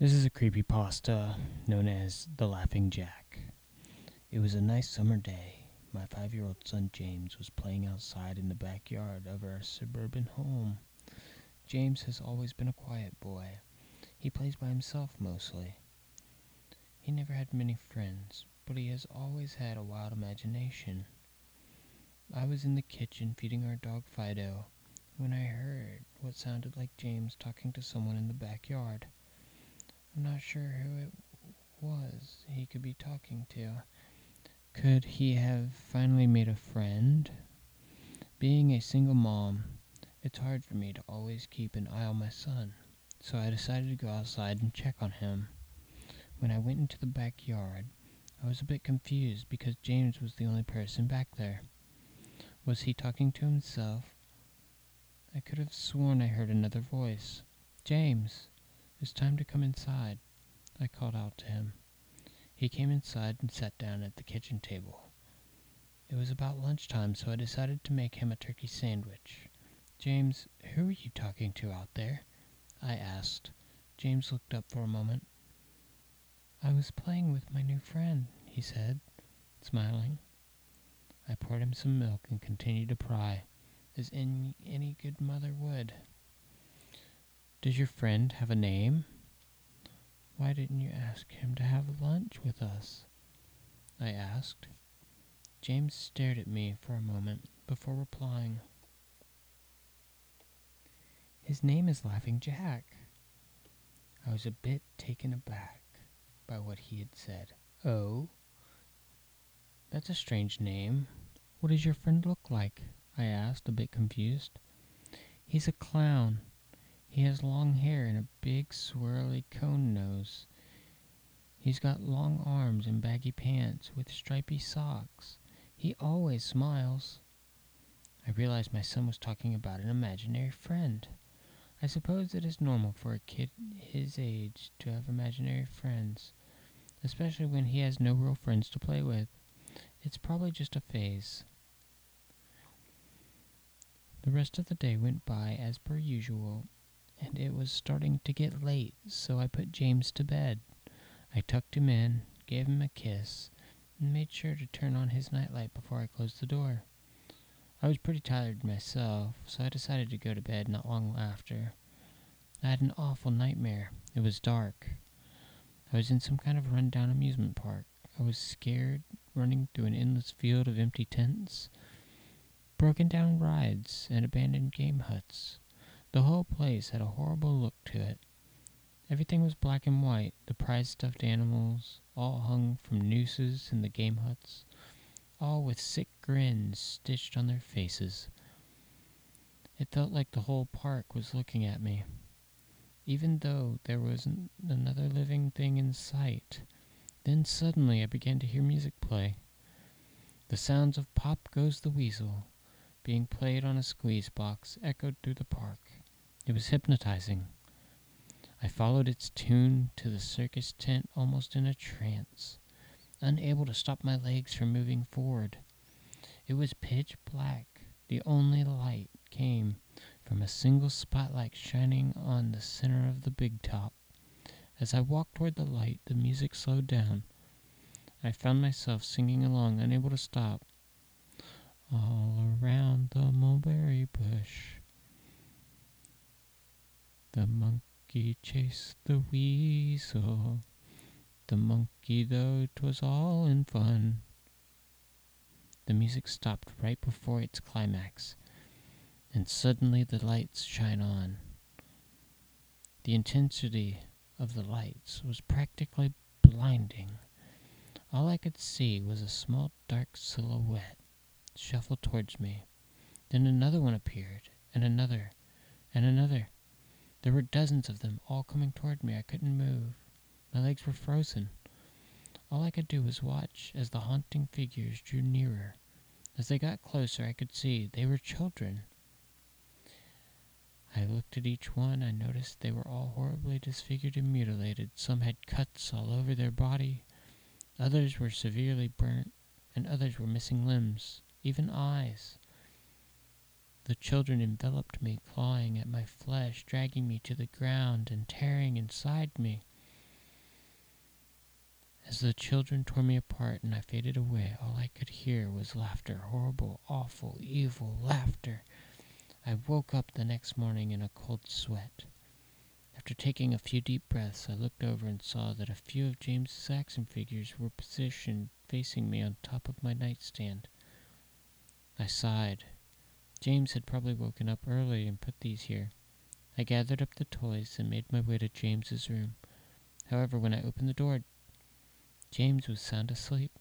This is a creepy pasta known as the Laughing Jack. It was a nice summer day. My five year old son James was playing outside in the backyard of our suburban home. James has always been a quiet boy. He plays by himself mostly. He never had many friends, but he has always had a wild imagination. I was in the kitchen feeding our dog Fido when I heard what sounded like James talking to someone in the backyard. I'm not sure who it was he could be talking to. Could he have finally made a friend? Being a single mom, it's hard for me to always keep an eye on my son, so I decided to go outside and check on him. When I went into the backyard, I was a bit confused because James was the only person back there. Was he talking to himself? I could have sworn I heard another voice. James, it's time to come inside, I called out to him. He came inside and sat down at the kitchen table. It was about lunchtime, so I decided to make him a turkey sandwich. James, who are you talking to out there? I asked. James looked up for a moment. I was playing with my new friend, he said, smiling. I poured him some milk and continued to pry, as any good mother would. Does your friend have a name? Why didn't you ask him to have lunch with us? I asked. James stared at me for a moment before replying. His name is Laughing Jack. I was a bit taken aback by what he had said. Oh? That's a strange name. What does your friend look like? I asked, a bit confused. He's a clown. He has long hair and a big swirly cone nose. He's got long arms and baggy pants with stripy socks. He always smiles. I realized my son was talking about an imaginary friend. I suppose it is normal for a kid his age to have imaginary friends, especially when he has no real friends to play with. It's probably just a phase. The rest of the day went by as per usual, and it was starting to get late, so I put James to bed. I tucked him in, gave him a kiss, and made sure to turn on his nightlight before I closed the door. I was pretty tired myself, so I decided to go to bed not long after. I had an awful nightmare. It was dark. I was in some kind of rundown amusement park. I was scared, running through an endless field of empty tents, broken down rides, and abandoned game huts. The whole place had a horrible look to it. Everything was black and white, the prize stuffed animals, all hung from nooses in the game huts, all with sick grins stitched on their faces. It felt like the whole park was looking at me, even though there wasn't another living thing in sight. Then suddenly I began to hear music play. The sounds of Pop Goes the Weasel, being played on a squeeze box, echoed through the park. It was hypnotizing. I followed its tune to the circus tent almost in a trance, unable to stop my legs from moving forward. It was pitch black. The only light came from a single spotlight shining on the center of the big top. As I walked toward the light, the music slowed down. I found myself singing along, unable to stop. All around the mulberry bush, the monkey chased the weasel. The monkey, though 'twas all in fun. The music stopped right before its climax, and suddenly the lights shine on. The intensity of the lights was practically blinding. All I could see was a small dark silhouette shuffle towards me. Then another one appeared, and another, and another. There were dozens of them, all coming toward me. I couldn't move. My legs were frozen. All I could do was watch as the haunting figures drew nearer. As they got closer, I could see they were children. I looked at each one. I noticed they were all horribly disfigured and mutilated. Some had cuts all over their body, others were severely burnt, and others were missing limbs, even eyes. The children enveloped me, clawing at my flesh, dragging me to the ground, and tearing inside me. As the children tore me apart and I faded away, all I could hear was laughter horrible, awful, evil laughter. I woke up the next morning in a cold sweat. After taking a few deep breaths, I looked over and saw that a few of James's action figures were positioned facing me on top of my nightstand. I sighed. James had probably woken up early and put these here. I gathered up the toys and made my way to James's room. However, when I opened the door, James was sound asleep.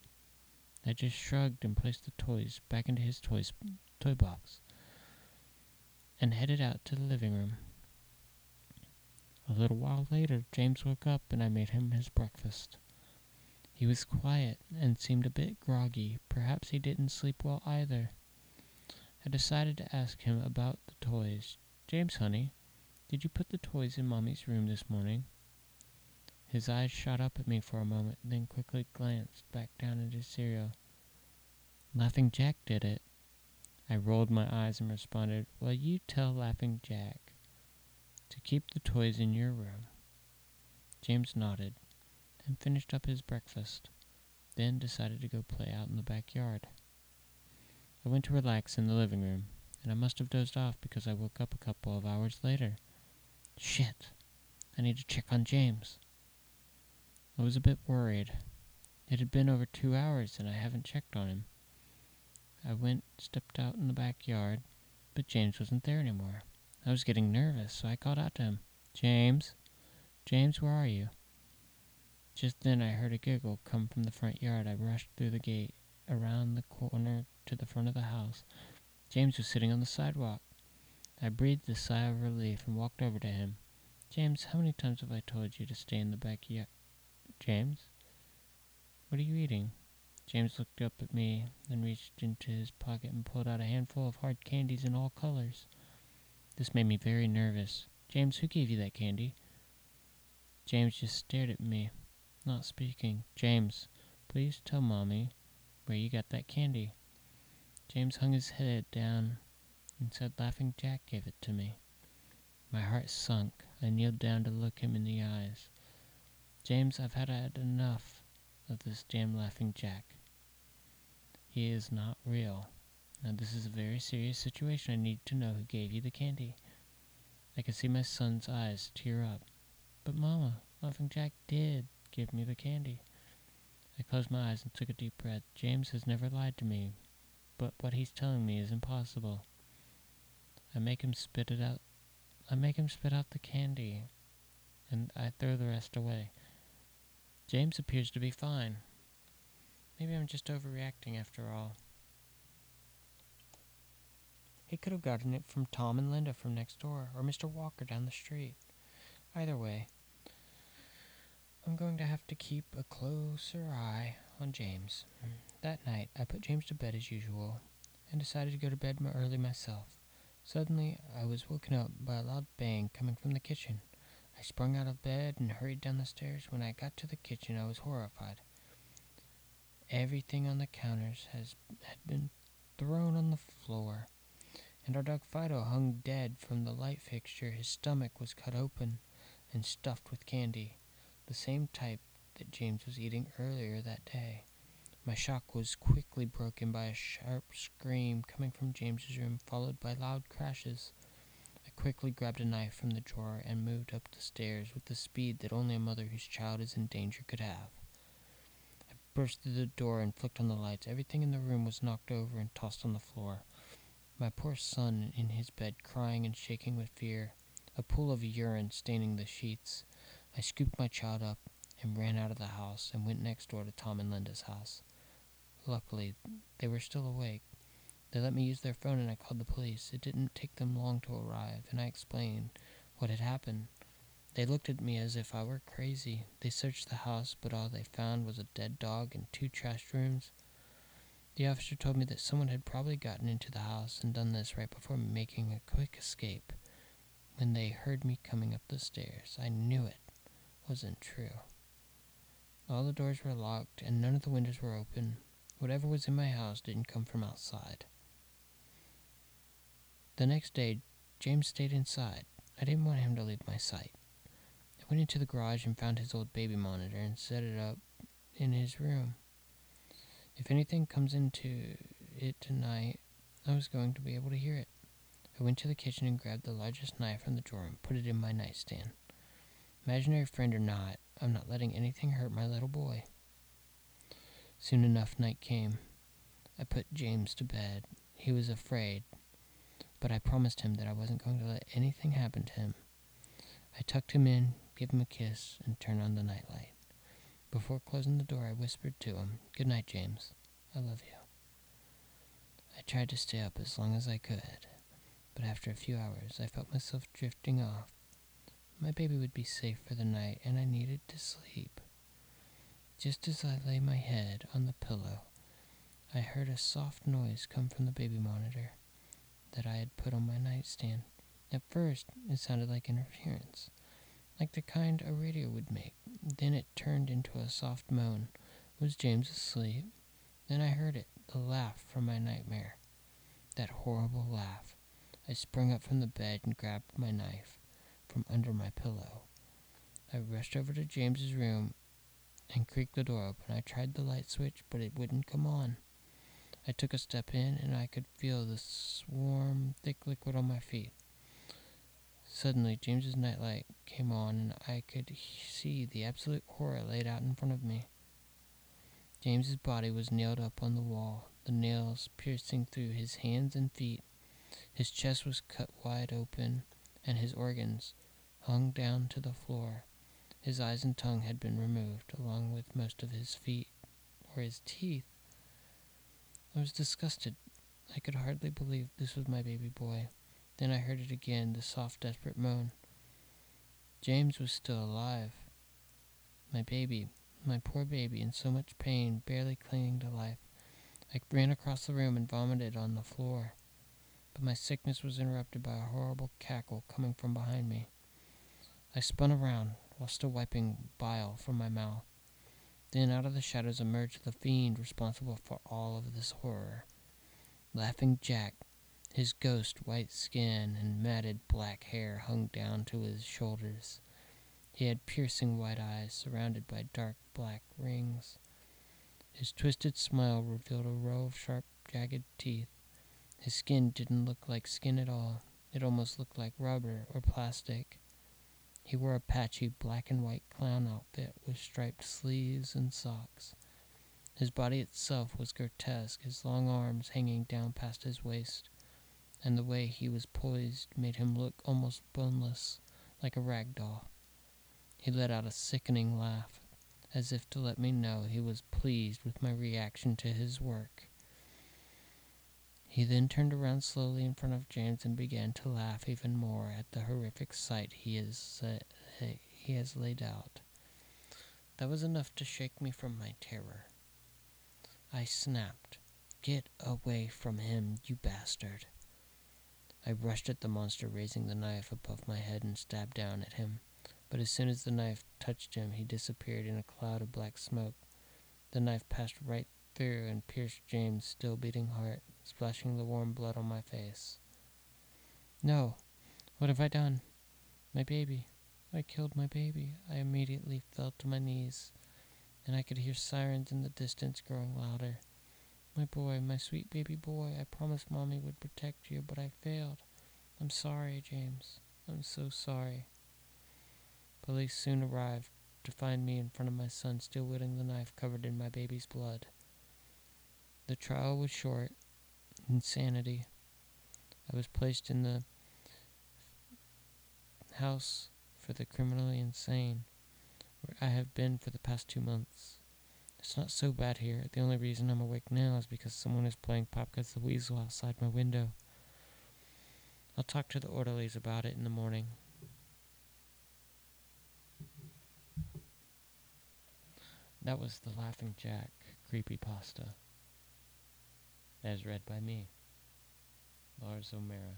I just shrugged and placed the toys back into his toys toy box and headed out to the living room. A little while later, James woke up and I made him his breakfast. He was quiet and seemed a bit groggy. Perhaps he didn't sleep well either. I decided to ask him about the toys. James, honey, did you put the toys in Mommy's room this morning? His eyes shot up at me for a moment, then quickly glanced back down at his cereal. Laughing Jack did it. I rolled my eyes and responded, Well, you tell Laughing Jack to keep the toys in your room. James nodded, then finished up his breakfast, then decided to go play out in the backyard. I went to relax in the living room, and I must have dozed off because I woke up a couple of hours later. Shit! I need to check on James. I was a bit worried. It had been over two hours and I haven't checked on him. I went, stepped out in the backyard, but James wasn't there anymore. I was getting nervous, so I called out to him, James? James, where are you? Just then I heard a giggle come from the front yard. I rushed through the gate, around the corner to the front of the house. James was sitting on the sidewalk. I breathed a sigh of relief and walked over to him. James, how many times have I told you to stay in the backyard? James? What are you eating? James looked up at me, then reached into his pocket and pulled out a handful of hard candies in all colors. This made me very nervous. James, who gave you that candy? James just stared at me, not speaking. James, please tell Mommy where you got that candy. James hung his head down and said Laughing Jack gave it to me. My heart sunk. I kneeled down to look him in the eyes. James, I've had enough of this damn laughing Jack. He is not real. Now, this is a very serious situation. I need to know who gave you the candy. I could see my son's eyes tear up. But, Mama, Laughing Jack did give me the candy. I closed my eyes and took a deep breath. James has never lied to me, but what he's telling me is impossible. I make him spit it out. I make him spit out the candy, and I throw the rest away. James appears to be fine. Maybe I'm just overreacting after all. He could have gotten it from Tom and Linda from next door, or Mr. Walker down the street. Either way, I'm going to have to keep a closer eye on James. That night, I put James to bed as usual and decided to go to bed early myself. Suddenly, I was woken up by a loud bang coming from the kitchen. I sprung out of bed and hurried down the stairs. When I got to the kitchen, I was horrified. Everything on the counters has had been thrown on the floor, and our dog Fido hung dead from the light fixture. His stomach was cut open and stuffed with candy, the same type that James was eating earlier that day. My shock was quickly broken by a sharp scream coming from James's room, followed by loud crashes I quickly grabbed a knife from the drawer and moved up the stairs with the speed that only a mother whose child is in danger could have. I burst through the door and flicked on the lights. Everything in the room was knocked over and tossed on the floor. My poor son in his bed, crying and shaking with fear, a pool of urine staining the sheets. I scooped my child up and ran out of the house and went next door to Tom and Linda's house. Luckily, they were still awake. They let me use their phone and I called the police. It didn't take them long to arrive, and I explained what had happened. They looked at me as if I were crazy. They searched the house, but all they found was a dead dog and two trash rooms. The officer told me that someone had probably gotten into the house and done this right before making a quick escape. When they heard me coming up the stairs, I knew it wasn't true. All the doors were locked and none of the windows were open. Whatever was in my house didn't come from outside. The next day, James stayed inside. I didn't want him to leave my sight. I went into the garage and found his old baby monitor and set it up in his room. If anything comes into it tonight, I was going to be able to hear it. I went to the kitchen and grabbed the largest knife from the drawer and put it in my nightstand. Imaginary friend or not, I'm not letting anything hurt my little boy. Soon enough, night came. I put James to bed. He was afraid, but I promised him that I wasn't going to let anything happen to him. I tucked him in, gave him a kiss, and turned on the nightlight. Before closing the door, I whispered to him, Good night, James. I love you. I tried to stay up as long as I could, but after a few hours, I felt myself drifting off. My baby would be safe for the night, and I needed to sleep. Just as I lay my head on the pillow, I heard a soft noise come from the baby monitor that I had put on my nightstand. At first, it sounded like interference, like the kind a radio would make. Then it turned into a soft moan. Was James asleep? Then I heard it, the laugh from my nightmare. That horrible laugh. I sprung up from the bed and grabbed my knife from under my pillow. I rushed over to James's room and creaked the door open. I tried the light switch, but it wouldn't come on. I took a step in, and I could feel the warm, thick liquid on my feet. Suddenly, James's nightlight came on, and I could see the absolute horror laid out in front of me. James's body was nailed up on the wall, the nails piercing through his hands and feet. His chest was cut wide open, and his organs hung down to the floor. His eyes and tongue had been removed, along with most of his feet or his teeth. I was disgusted. I could hardly believe this was my baby boy. Then I heard it again, the soft, desperate moan. James was still alive. My baby, my poor baby, in so much pain, barely clinging to life. I ran across the room and vomited on the floor. But my sickness was interrupted by a horrible cackle coming from behind me. I spun around, while still wiping bile from my mouth. Then out of the shadows emerged the fiend responsible for all of this horror. Laughing Jack, his ghost white skin and matted black hair hung down to his shoulders. He had piercing white eyes surrounded by dark black rings. His twisted smile revealed a row of sharp, jagged teeth. His skin didn't look like skin at all. It almost looked like rubber or plastic. He wore a patchy black and white clown outfit with striped sleeves and socks. His body itself was grotesque, his long arms hanging down past his waist, and the way he was poised made him look almost boneless, like a rag doll. He let out a sickening laugh, as if to let me know he was pleased with my reaction to his work. He then turned around slowly in front of James and began to laugh even more at the horrific sight he has, uh, he has laid out. That was enough to shake me from my terror. I snapped, Get away from him, you bastard! I rushed at the monster, raising the knife above my head and stabbed down at him. But as soon as the knife touched him, he disappeared in a cloud of black smoke. The knife passed right through and pierced James' still beating heart splashing the warm blood on my face. No, what have I done? My baby. I killed my baby. I immediately fell to my knees, and I could hear sirens in the distance growing louder. My boy, my sweet baby boy, I promised Mommy would protect you, but I failed. I'm sorry, James. I'm so sorry. Police soon arrived to find me in front of my son, still wielding the knife covered in my baby's blood. The trial was short, insanity. I was placed in the house for the criminally insane, where I have been for the past two months. It's not so bad here. The only reason I'm awake now is because someone is playing Pop Goes the Weasel outside my window. I'll talk to the orderlies about it in the morning. That was the Laughing Jack creepy pasta as read by me, Lars O'Mara.